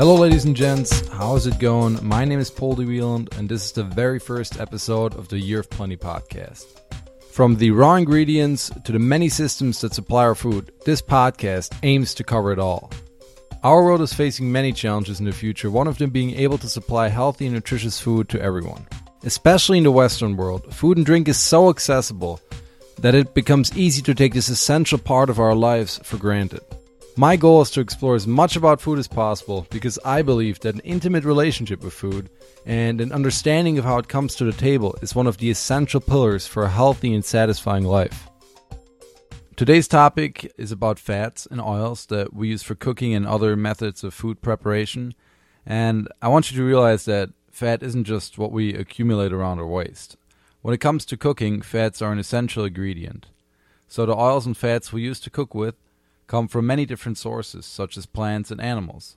Hello, ladies and gents. How's it going? My name is Paul de Wieland, and this is the very first episode of the Year of Plenty podcast. From the raw ingredients to the many systems that supply our food, this podcast aims to cover it all. Our world is facing many challenges in the future, one of them being able to supply healthy and nutritious food to everyone. Especially in the Western world, food and drink is so accessible that it becomes easy to take this essential part of our lives for granted. My goal is to explore as much about food as possible because I believe that an intimate relationship with food and an understanding of how it comes to the table is one of the essential pillars for a healthy and satisfying life. Today's topic is about fats and oils that we use for cooking and other methods of food preparation. And I want you to realize that fat isn't just what we accumulate around our waist. When it comes to cooking, fats are an essential ingredient. So the oils and fats we use to cook with come from many different sources, such as plants and animals.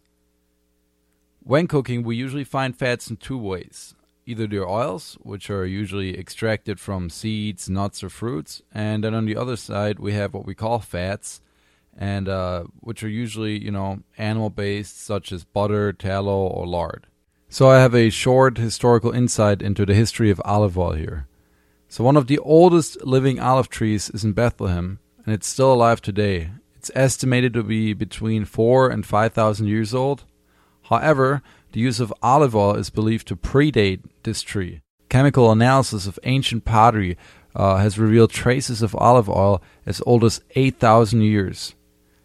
When cooking, we usually find fats in two ways either the oils, which are usually extracted from seeds, nuts, or fruits, and then on the other side we have what we call fats, and uh, which are usually you know animal based, such as butter, tallow, or lard. So I have a short historical insight into the history of olive oil here. So one of the oldest living olive trees is in Bethlehem, and it's still alive today. It's estimated to be between four and five thousand years old. However, the use of olive oil is believed to predate this tree. Chemical analysis of ancient pottery uh, has revealed traces of olive oil as old as 8,000 years.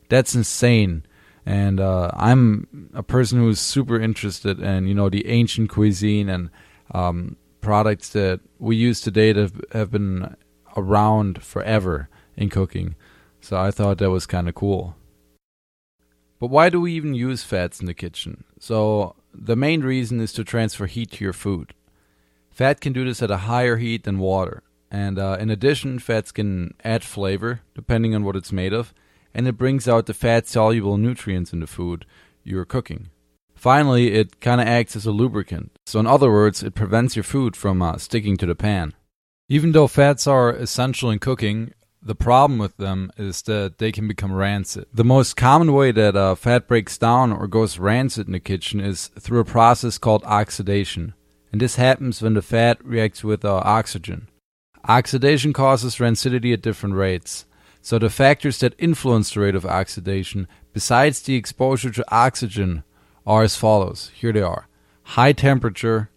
That's insane. And uh, I'm a person who's super interested in, you know, the ancient cuisine and um, products that we use today that have, have been around forever in cooking. So I thought that was kind of cool. But why do we even use fats in the kitchen? So the main reason is to transfer heat to your food. Fat can do this at a higher heat than water. And uh, in addition, fats can add flavor, depending on what it's made of, and it brings out the fat soluble nutrients in the food you're cooking. Finally, it kind of acts as a lubricant. So, in other words, it prevents your food from uh, sticking to the pan. Even though fats are essential in cooking, the problem with them is that they can become rancid. The most common way that uh, fat breaks down or goes rancid in the kitchen is through a process called oxidation. And this happens when the fat reacts with uh, oxygen. Oxidation causes rancidity at different rates. So the factors that influence the rate of oxidation, besides the exposure to oxygen, are as follows. Here they are high temperature,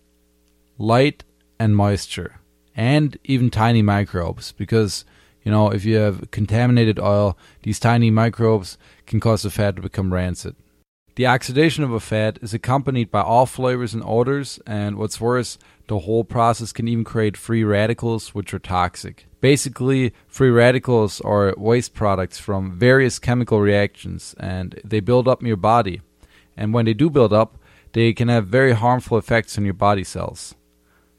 light, and moisture, and even tiny microbes, because you know, if you have contaminated oil, these tiny microbes can cause the fat to become rancid. The oxidation of a fat is accompanied by all flavors and odors, and what's worse, the whole process can even create free radicals, which are toxic. Basically, free radicals are waste products from various chemical reactions, and they build up in your body. And when they do build up, they can have very harmful effects on your body cells.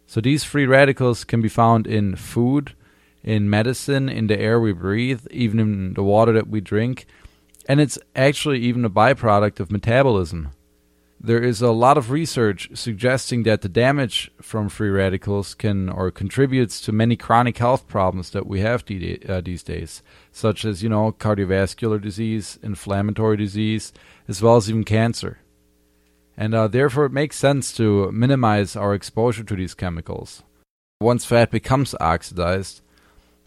So these free radicals can be found in food, in medicine, in the air we breathe, even in the water that we drink, and it's actually even a byproduct of metabolism. There is a lot of research suggesting that the damage from free radicals can or contributes to many chronic health problems that we have uh, these days, such as, you know, cardiovascular disease, inflammatory disease, as well as even cancer. And uh, therefore, it makes sense to minimize our exposure to these chemicals. Once fat becomes oxidized,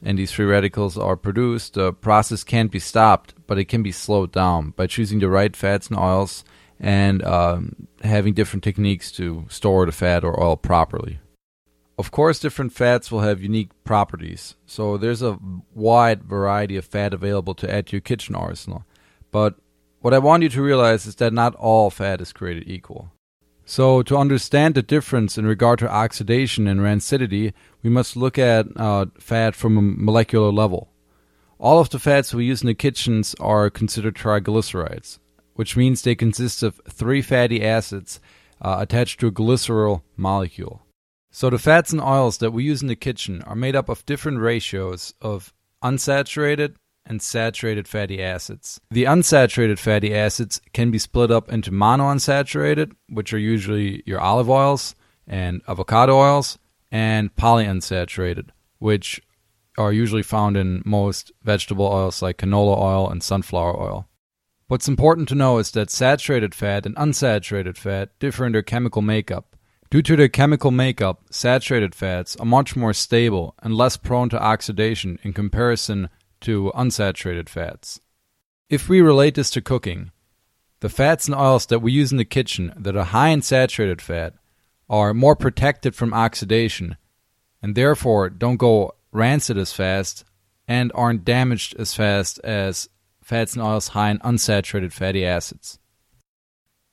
and these free radicals are produced, the process can't be stopped, but it can be slowed down by choosing the right fats and oils and um, having different techniques to store the fat or oil properly. Of course, different fats will have unique properties, so there's a wide variety of fat available to add to your kitchen arsenal. But what I want you to realize is that not all fat is created equal. So, to understand the difference in regard to oxidation and rancidity, we must look at uh, fat from a molecular level. All of the fats we use in the kitchens are considered triglycerides, which means they consist of three fatty acids uh, attached to a glycerol molecule. So, the fats and oils that we use in the kitchen are made up of different ratios of unsaturated, and saturated fatty acids. The unsaturated fatty acids can be split up into monounsaturated, which are usually your olive oils and avocado oils, and polyunsaturated, which are usually found in most vegetable oils like canola oil and sunflower oil. What's important to know is that saturated fat and unsaturated fat differ in their chemical makeup. Due to their chemical makeup, saturated fats are much more stable and less prone to oxidation in comparison to unsaturated fats. If we relate this to cooking, the fats and oils that we use in the kitchen that are high in saturated fat are more protected from oxidation and therefore don't go rancid as fast and aren't damaged as fast as fats and oils high in unsaturated fatty acids.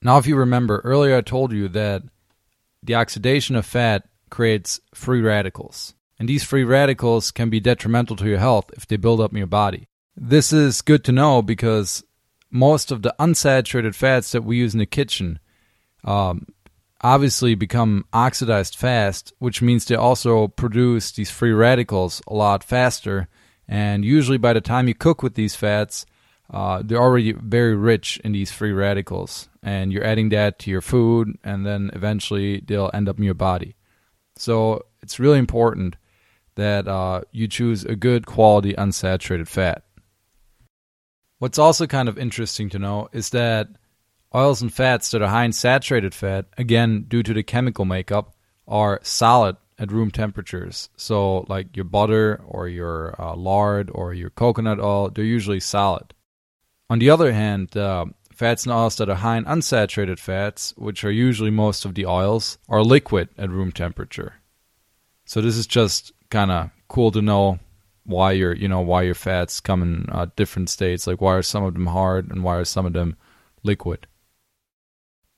Now, if you remember, earlier I told you that the oxidation of fat creates free radicals. And these free radicals can be detrimental to your health if they build up in your body. This is good to know because most of the unsaturated fats that we use in the kitchen um, obviously become oxidized fast, which means they also produce these free radicals a lot faster. And usually, by the time you cook with these fats, uh, they're already very rich in these free radicals, and you're adding that to your food, and then eventually they'll end up in your body. So it's really important that uh, you choose a good quality unsaturated fat. What's also kind of interesting to know is that oils and fats that are high in saturated fat, again, due to the chemical makeup, are solid at room temperatures. So, like your butter or your uh, lard or your coconut oil, they're usually solid. On the other hand, uh, fats and oils that are high in unsaturated fats, which are usually most of the oils, are liquid at room temperature. So this is just kind of cool to know why your you know why your fats come in uh, different states. Like why are some of them hard and why are some of them liquid?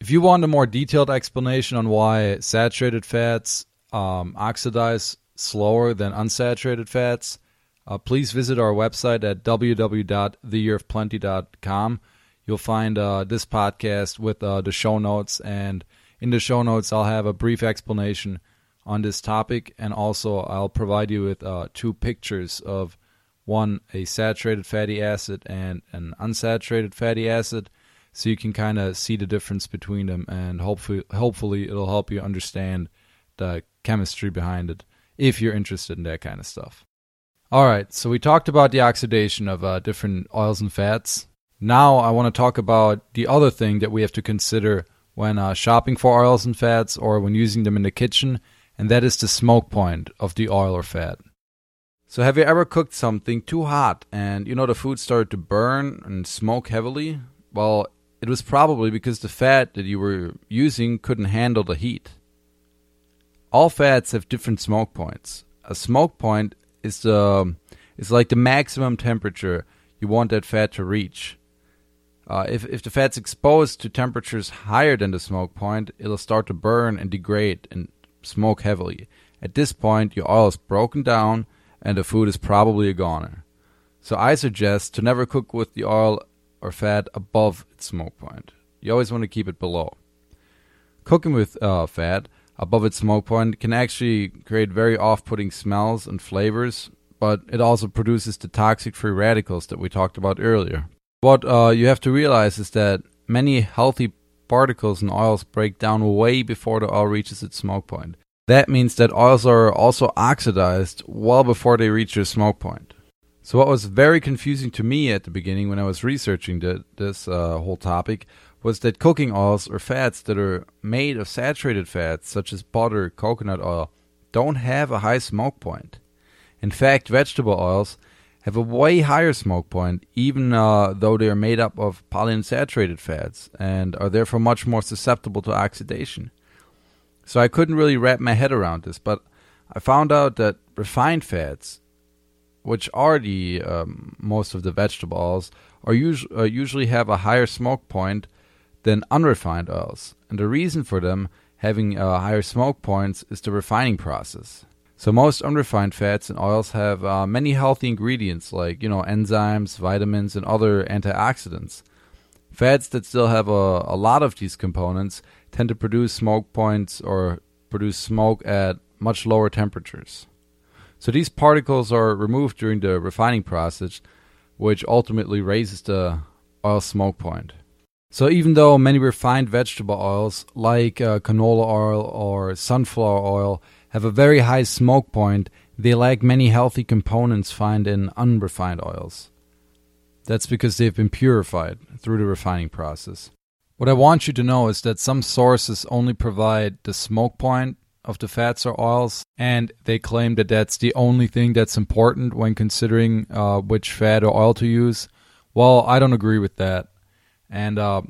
If you want a more detailed explanation on why saturated fats um, oxidize slower than unsaturated fats, uh, please visit our website at www.theyearofplenty.com. You'll find uh, this podcast with uh, the show notes, and in the show notes, I'll have a brief explanation on this topic, and also I'll provide you with uh, two pictures of one a saturated fatty acid and an unsaturated fatty acid, so you can kind of see the difference between them, and hopefully, hopefully, it'll help you understand the chemistry behind it if you're interested in that kind of stuff. All right, so we talked about the oxidation of uh, different oils and fats. Now I want to talk about the other thing that we have to consider when uh, shopping for oils and fats or when using them in the kitchen, and that is the smoke point of the oil or fat. So, have you ever cooked something too hot and you know the food started to burn and smoke heavily? Well, it was probably because the fat that you were using couldn't handle the heat. All fats have different smoke points. A smoke point is the is like the maximum temperature you want that fat to reach. Uh, if if the fat's exposed to temperatures higher than the smoke point, it'll start to burn and degrade and smoke heavily. At this point, your oil is broken down and the food is probably a goner. So I suggest to never cook with the oil or fat above its smoke point. You always want to keep it below. Cooking with uh, fat above its smoke point can actually create very off-putting smells and flavors, but it also produces the toxic free radicals that we talked about earlier. What uh, you have to realize is that many healthy particles in oils break down way before the oil reaches its smoke point. That means that oils are also oxidized well before they reach their smoke point. So, what was very confusing to me at the beginning when I was researching the, this uh, whole topic was that cooking oils or fats that are made of saturated fats, such as butter, coconut oil, don't have a high smoke point. In fact, vegetable oils have a way higher smoke point, even uh, though they are made up of polyunsaturated fats and are therefore much more susceptible to oxidation. So I couldn't really wrap my head around this, but I found out that refined fats, which are the um, most of the vegetables, are us- uh, usually have a higher smoke point than unrefined oils. And the reason for them having uh, higher smoke points is the refining process. So most unrefined fats and oils have uh, many healthy ingredients like you know enzymes, vitamins, and other antioxidants. Fats that still have a, a lot of these components tend to produce smoke points or produce smoke at much lower temperatures. So these particles are removed during the refining process, which ultimately raises the oil smoke point. So even though many refined vegetable oils like uh, canola oil or sunflower oil have a very high smoke point, they lack many healthy components found in unrefined oils. That's because they've been purified through the refining process. What I want you to know is that some sources only provide the smoke point of the fats or oils, and they claim that that's the only thing that's important when considering uh, which fat or oil to use. Well, I don't agree with that. And uh,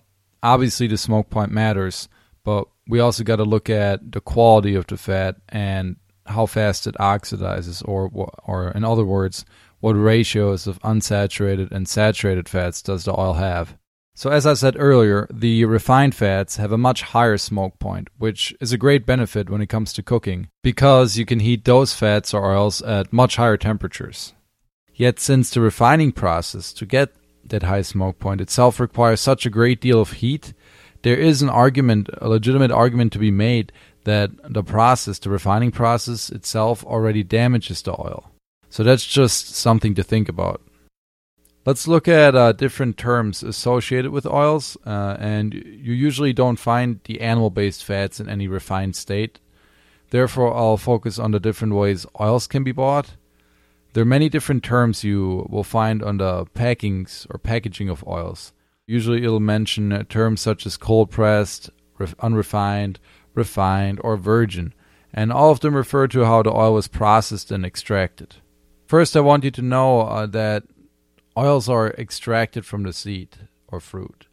obviously, the smoke point matters, but we also got to look at the quality of the fat and how fast it oxidizes, or or in other words, what ratios of unsaturated and saturated fats does the oil have. So, as I said earlier, the refined fats have a much higher smoke point, which is a great benefit when it comes to cooking, because you can heat those fats or oils at much higher temperatures. Yet, since the refining process to get that high smoke point itself requires such a great deal of heat, there is an argument, a legitimate argument to be made that the process, the refining process itself, already damages the oil. So, that's just something to think about. Let's look at uh, different terms associated with oils, uh, and you usually don't find the animal based fats in any refined state. Therefore, I'll focus on the different ways oils can be bought. There are many different terms you will find on the packings or packaging of oils. Usually, it'll mention terms such as cold pressed, unrefined, refined, or virgin, and all of them refer to how the oil was processed and extracted. First, I want you to know uh, that Oils are extracted from the seed or fruit,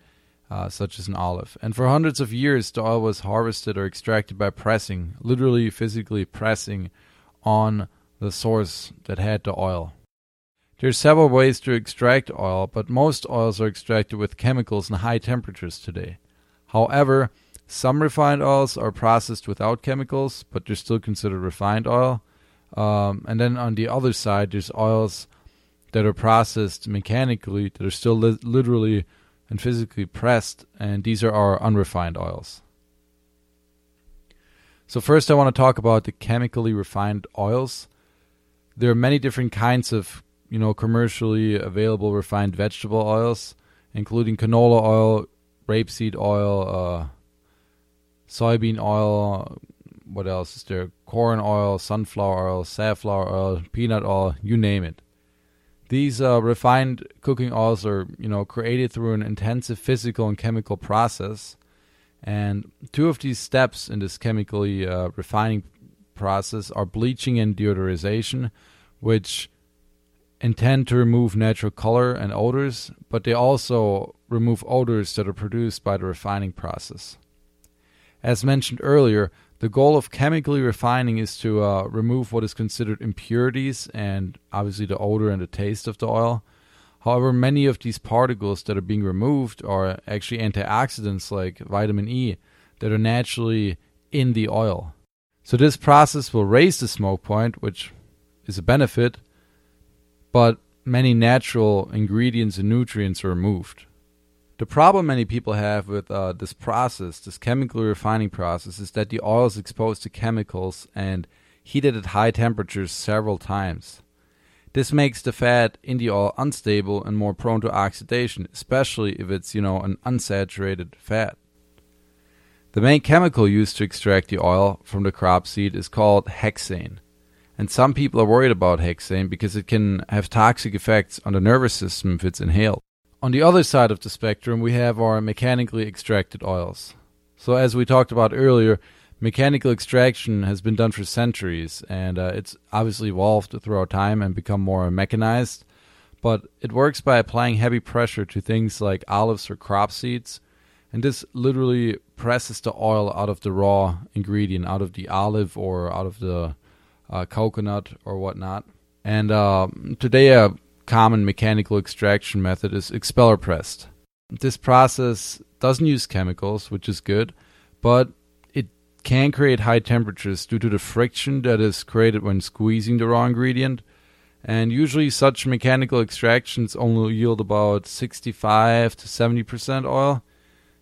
uh, such as an olive. And for hundreds of years, the oil was harvested or extracted by pressing, literally physically pressing on the source that had the oil. There are several ways to extract oil, but most oils are extracted with chemicals and high temperatures today. However, some refined oils are processed without chemicals, but they're still considered refined oil. Um, and then on the other side, there's oils that are processed mechanically that are still li- literally and physically pressed, and these are our unrefined oils. So, first, I want to talk about the chemically refined oils. There are many different kinds of, you know, commercially available refined vegetable oils, including canola oil, rapeseed oil, uh, soybean oil. What else is there? Corn oil, sunflower oil, safflower oil, peanut oil, you name it. These uh, refined cooking oils are, you know, created through an intensive physical and chemical process. And two of these steps in this chemically uh, refining process are bleaching and deodorization, which intend to remove natural color and odors, but they also remove odors that are produced by the refining process. As mentioned earlier, the goal of chemically refining is to uh, remove what is considered impurities and obviously the odor and the taste of the oil. However, many of these particles that are being removed are actually antioxidants like vitamin E that are naturally in the oil. So, this process will raise the smoke point, which is a benefit, but many natural ingredients and nutrients are removed. The problem many people have with uh, this process, this chemical refining process, is that the oil is exposed to chemicals and heated at high temperatures several times. This makes the fat in the oil unstable and more prone to oxidation, especially if it's, you know, an unsaturated fat. The main chemical used to extract the oil from the crop seed is called hexane. And some people are worried about hexane because it can have toxic effects on the nervous system if it's inhaled. On the other side of the spectrum, we have our mechanically extracted oils. So, as we talked about earlier, mechanical extraction has been done for centuries, and uh, it's obviously evolved throughout time and become more mechanized. But it works by applying heavy pressure to things like olives or crop seeds, and this literally presses the oil out of the raw ingredient, out of the olive or out of the uh, coconut or whatnot. And uh, today, a common mechanical extraction method is expeller pressed. This process doesn't use chemicals, which is good, but it can create high temperatures due to the friction that is created when squeezing the raw ingredient. And usually, such mechanical extractions only yield about 65 to 70% oil,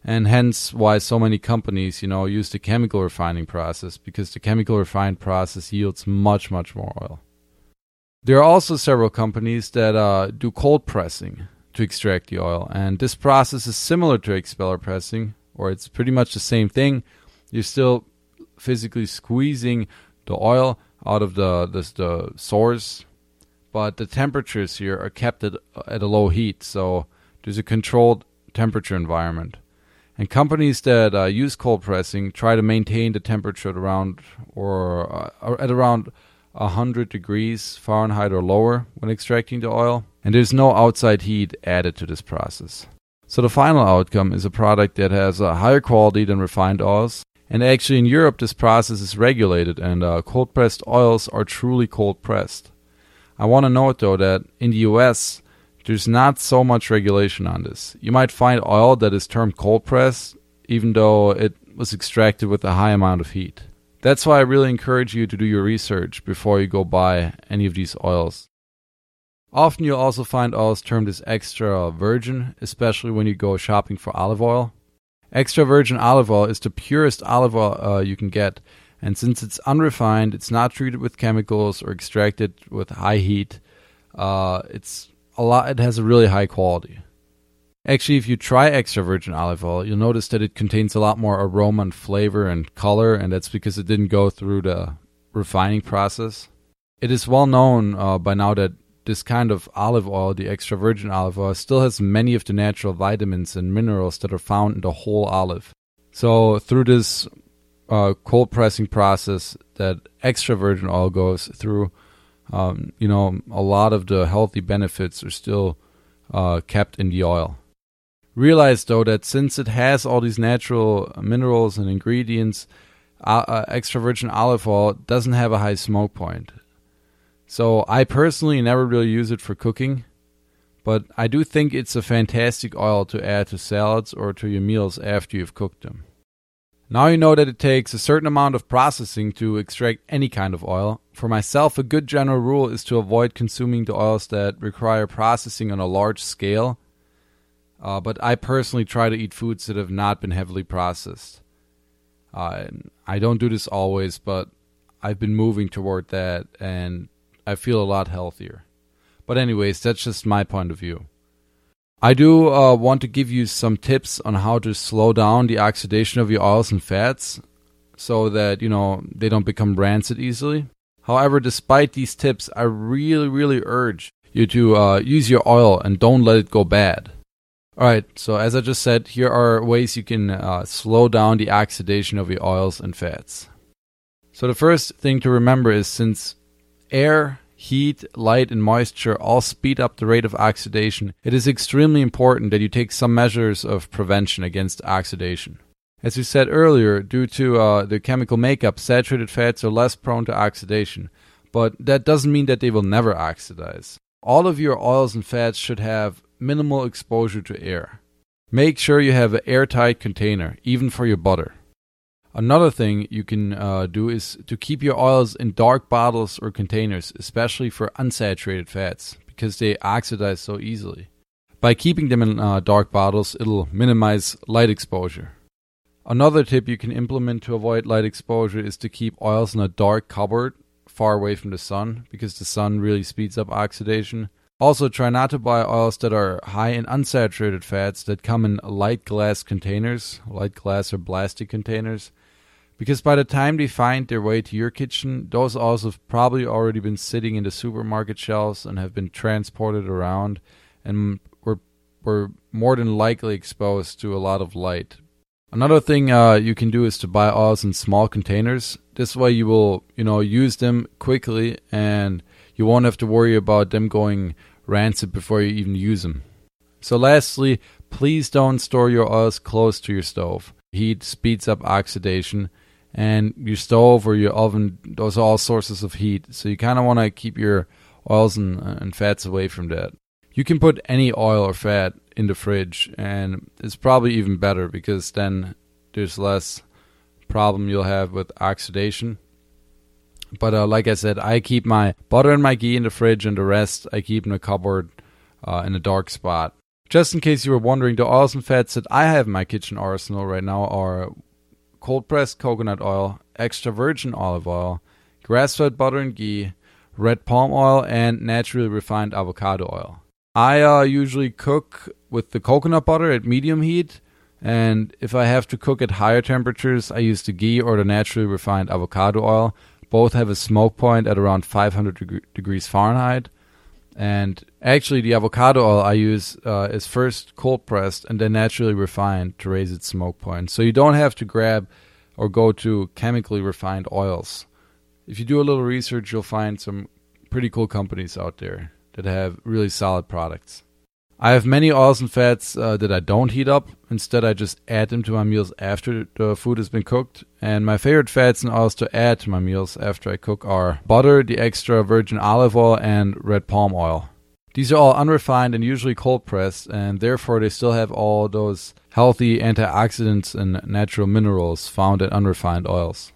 and hence why so many companies, you know, use the chemical refining process because the chemical refined process yields much, much more oil. There are also several companies that uh, do cold pressing to extract the oil, and this process is similar to expeller pressing, or it's pretty much the same thing. You're still physically squeezing the oil out of the the, the source, but the temperatures here are kept at, at a low heat, so there's a controlled temperature environment. And companies that uh, use cold pressing try to maintain the temperature at around or uh, at around 100 degrees Fahrenheit or lower when extracting the oil, and there's no outside heat added to this process. So the final outcome is a product that has a higher quality than refined oils. And actually, in Europe, this process is regulated, and uh, cold pressed oils are truly cold pressed. I want to note though that in the US, there's not so much regulation on this. You might find oil that is termed cold pressed, even though it was extracted with a high amount of heat. That's why I really encourage you to do your research before you go buy any of these oils. Often you'll also find oils termed as extra virgin, especially when you go shopping for olive oil. Extra virgin olive oil is the purest olive oil uh, you can get, and since it's unrefined, it's not treated with chemicals or extracted with high heat. Uh, it's a lot. It has a really high quality. Actually, if you try extra virgin olive oil, you'll notice that it contains a lot more aroma and flavor and color, and that's because it didn't go through the refining process. It is well known uh, by now that this kind of olive oil, the extra virgin olive oil, still has many of the natural vitamins and minerals that are found in the whole olive. So, through this uh, cold pressing process that extra virgin oil goes through, um, you know, a lot of the healthy benefits are still uh, kept in the oil. Realize though that since it has all these natural minerals and ingredients, uh, extra virgin olive oil doesn't have a high smoke point. So I personally never really use it for cooking, but I do think it's a fantastic oil to add to salads or to your meals after you've cooked them. Now you know that it takes a certain amount of processing to extract any kind of oil. For myself, a good general rule is to avoid consuming the oils that require processing on a large scale. Uh, but I personally try to eat foods that have not been heavily processed. Uh, I don't do this always, but I've been moving toward that, and I feel a lot healthier. But, anyways, that's just my point of view. I do uh, want to give you some tips on how to slow down the oxidation of your oils and fats so that, you know, they don't become rancid easily. However, despite these tips, I really, really urge you to uh, use your oil and don't let it go bad. Alright, so as I just said, here are ways you can uh, slow down the oxidation of your oils and fats. So, the first thing to remember is since air, heat, light, and moisture all speed up the rate of oxidation, it is extremely important that you take some measures of prevention against oxidation. As we said earlier, due to uh, the chemical makeup, saturated fats are less prone to oxidation, but that doesn't mean that they will never oxidize. All of your oils and fats should have minimal exposure to air. Make sure you have an airtight container, even for your butter. Another thing you can uh, do is to keep your oils in dark bottles or containers, especially for unsaturated fats, because they oxidize so easily. By keeping them in uh, dark bottles, it'll minimize light exposure. Another tip you can implement to avoid light exposure is to keep oils in a dark cupboard far away from the sun, because the sun really speeds up oxidation. Also, try not to buy oils that are high in unsaturated fats that come in light glass containers, light glass or plastic containers, because by the time they find their way to your kitchen, those oils have probably already been sitting in the supermarket shelves and have been transported around and were, were more than likely exposed to a lot of light. Another thing uh, you can do is to buy oils in small containers. This way you will, you know, use them quickly and you won't have to worry about them going rancid before you even use them. So lastly, please don't store your oils close to your stove. Heat speeds up oxidation and your stove or your oven those are all sources of heat. So you kind of want to keep your oils and, and fats away from that. You can put any oil or fat in the fridge and it's probably even better because then there's less problem you'll have with oxidation. But uh, like i said i keep my butter and my ghee in the fridge and the rest i keep in a cupboard uh, in a dark spot. Just in case you were wondering the oils and fats that i have in my kitchen arsenal right now are cold pressed coconut oil, extra virgin olive oil, grass fed butter and ghee, red palm oil, and naturally refined avocado oil. I uh, usually cook with the coconut butter at medium heat, and if I have to cook at higher temperatures, I use the ghee or the naturally refined avocado oil. Both have a smoke point at around 500 deg- degrees Fahrenheit. And actually, the avocado oil I use uh, is first cold pressed and then naturally refined to raise its smoke point. So you don't have to grab or go to chemically refined oils. If you do a little research, you'll find some pretty cool companies out there that have really solid products. I have many oils and fats uh, that I don't heat up. Instead, I just add them to my meals after the food has been cooked. And my favorite fats and oils to add to my meals after I cook are butter, the extra virgin olive oil, and red palm oil. These are all unrefined and usually cold pressed, and therefore they still have all those healthy antioxidants and natural minerals found in unrefined oils.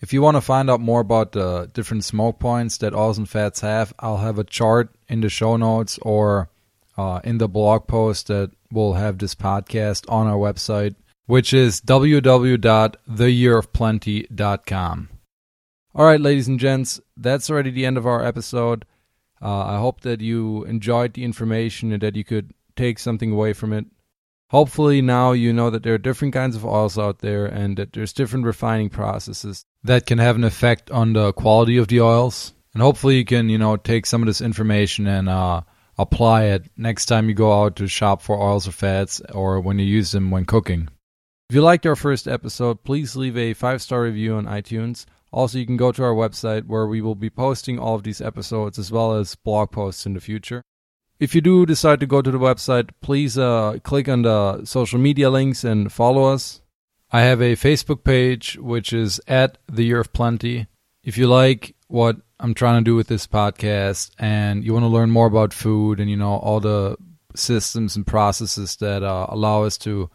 If you want to find out more about the different smoke points that oils and fats have, I'll have a chart in the show notes or uh, in the blog post that will have this podcast on our website, which is www.theyearofplenty.com. All right, ladies and gents, that's already the end of our episode. Uh, I hope that you enjoyed the information and that you could take something away from it. Hopefully, now you know that there are different kinds of oils out there and that there's different refining processes that can have an effect on the quality of the oils. And hopefully, you can, you know, take some of this information and uh, apply it next time you go out to shop for oils or fats or when you use them when cooking. If you liked our first episode, please leave a five star review on iTunes. Also, you can go to our website where we will be posting all of these episodes as well as blog posts in the future. If you do decide to go to the website, please uh, click on the social media links and follow us. I have a Facebook page which is at the Year of Plenty. If you like what I'm trying to do with this podcast and you want to learn more about food and you know all the systems and processes that uh, allow us to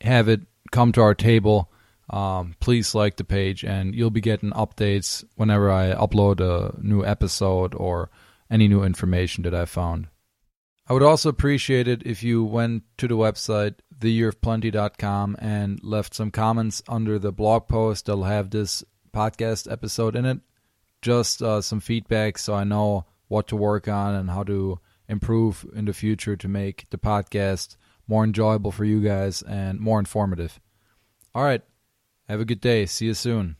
have it come to our table um, please like the page and you'll be getting updates whenever i upload a new episode or any new information that i found. I would also appreciate it if you went to the website theyearofplenty.com and left some comments under the blog post. That'll have this podcast episode in it just uh, some feedback so I know what to work on and how to improve in the future to make the podcast more enjoyable for you guys and more informative. All right. Have a good day. See you soon.